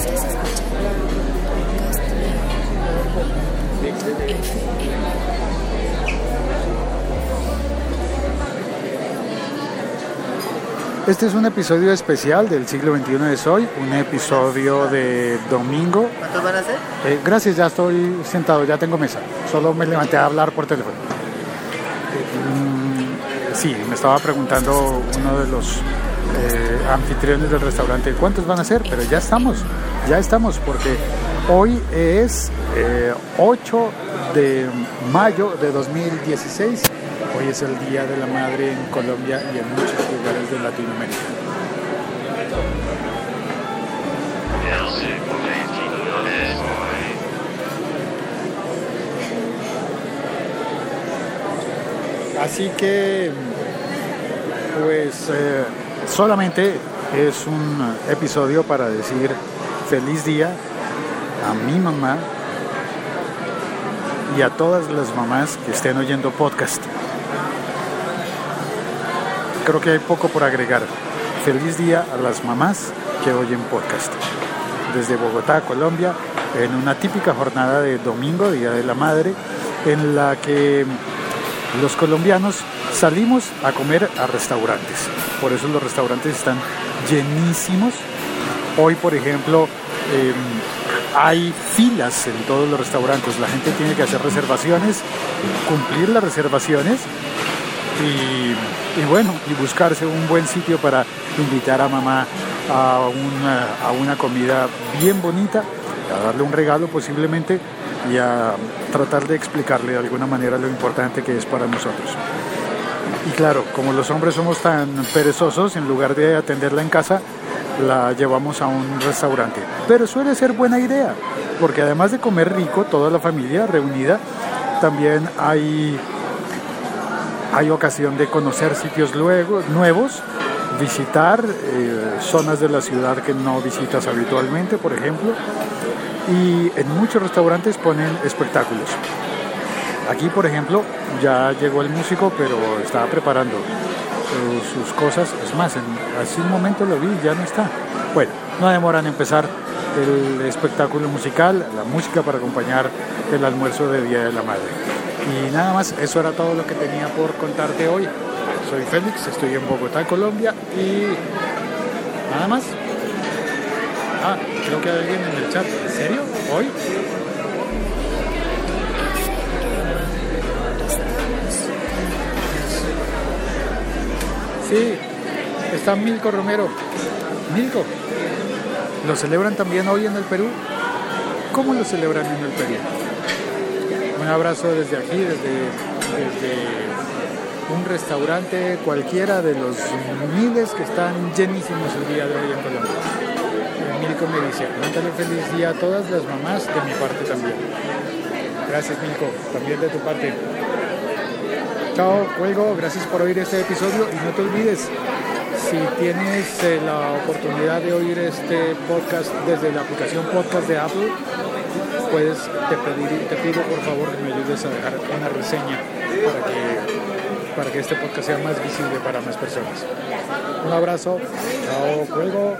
Estás escuchando Podcast FM. Este es un episodio especial del siglo XXI de Soy, un episodio de domingo. ¿Cuántos van a hacer? Eh, gracias, ya estoy sentado, ya tengo mesa. Solo me levanté a hablar por teléfono. Eh, mm, sí, me estaba preguntando uno de los eh, anfitriones del restaurante cuántos van a ser, pero ya estamos, ya estamos, porque hoy es eh, 8 de mayo de 2016. Hoy es el Día de la Madre en Colombia y en muchos lugares de Latinoamérica. Así que, pues, eh, solamente es un episodio para decir feliz día a mi mamá y a todas las mamás que estén oyendo podcast. Creo que hay poco por agregar. Feliz día a las mamás que oyen podcast. Desde Bogotá, Colombia, en una típica jornada de domingo, Día de la Madre, en la que los colombianos salimos a comer a restaurantes. Por eso los restaurantes están llenísimos. Hoy, por ejemplo, eh, hay filas en todos los restaurantes. La gente tiene que hacer reservaciones, cumplir las reservaciones y, y bueno, y buscarse un buen sitio para invitar a mamá a una, a una comida bien bonita, a darle un regalo posiblemente y a tratar de explicarle de alguna manera lo importante que es para nosotros. Y claro, como los hombres somos tan perezosos, en lugar de atenderla en casa, la llevamos a un restaurante. Pero suele ser buena idea, porque además de comer rico, toda la familia reunida, también hay, hay ocasión de conocer sitios nuevos, visitar eh, zonas de la ciudad que no visitas habitualmente, por ejemplo, y en muchos restaurantes ponen espectáculos. Aquí, por ejemplo, ya llegó el músico, pero estaba preparando eh, sus cosas. Es más, en, hace un momento lo vi, ya no está. Bueno, no demoran en empezar el espectáculo musical, la música para acompañar el almuerzo de Día de la Madre. Y nada más, eso era todo lo que tenía por contarte hoy. Soy Félix, estoy en Bogotá, Colombia y nada más. Ah, creo que hay alguien en el chat. ¿En serio? ¿Hoy? Sí, está Milko Romero. Milko, ¿lo celebran también hoy en el Perú? ¿Cómo lo celebran en el Perú? Un abrazo desde aquí, desde, desde un restaurante cualquiera de los miles que están llenísimos el día de hoy en Colombia. Milko me dice, mándale feliz día a todas las mamás de mi parte también. Gracias Milko, también de tu parte. Chao, cuelgo, gracias por oír este episodio y no te olvides, si tienes eh, la oportunidad de oír este podcast desde la aplicación podcast de Apple, puedes, te, pedir, te pido por favor que me ayudes a dejar una reseña para que, para que este podcast sea más visible para más personas. Un abrazo, chao, cuelgo.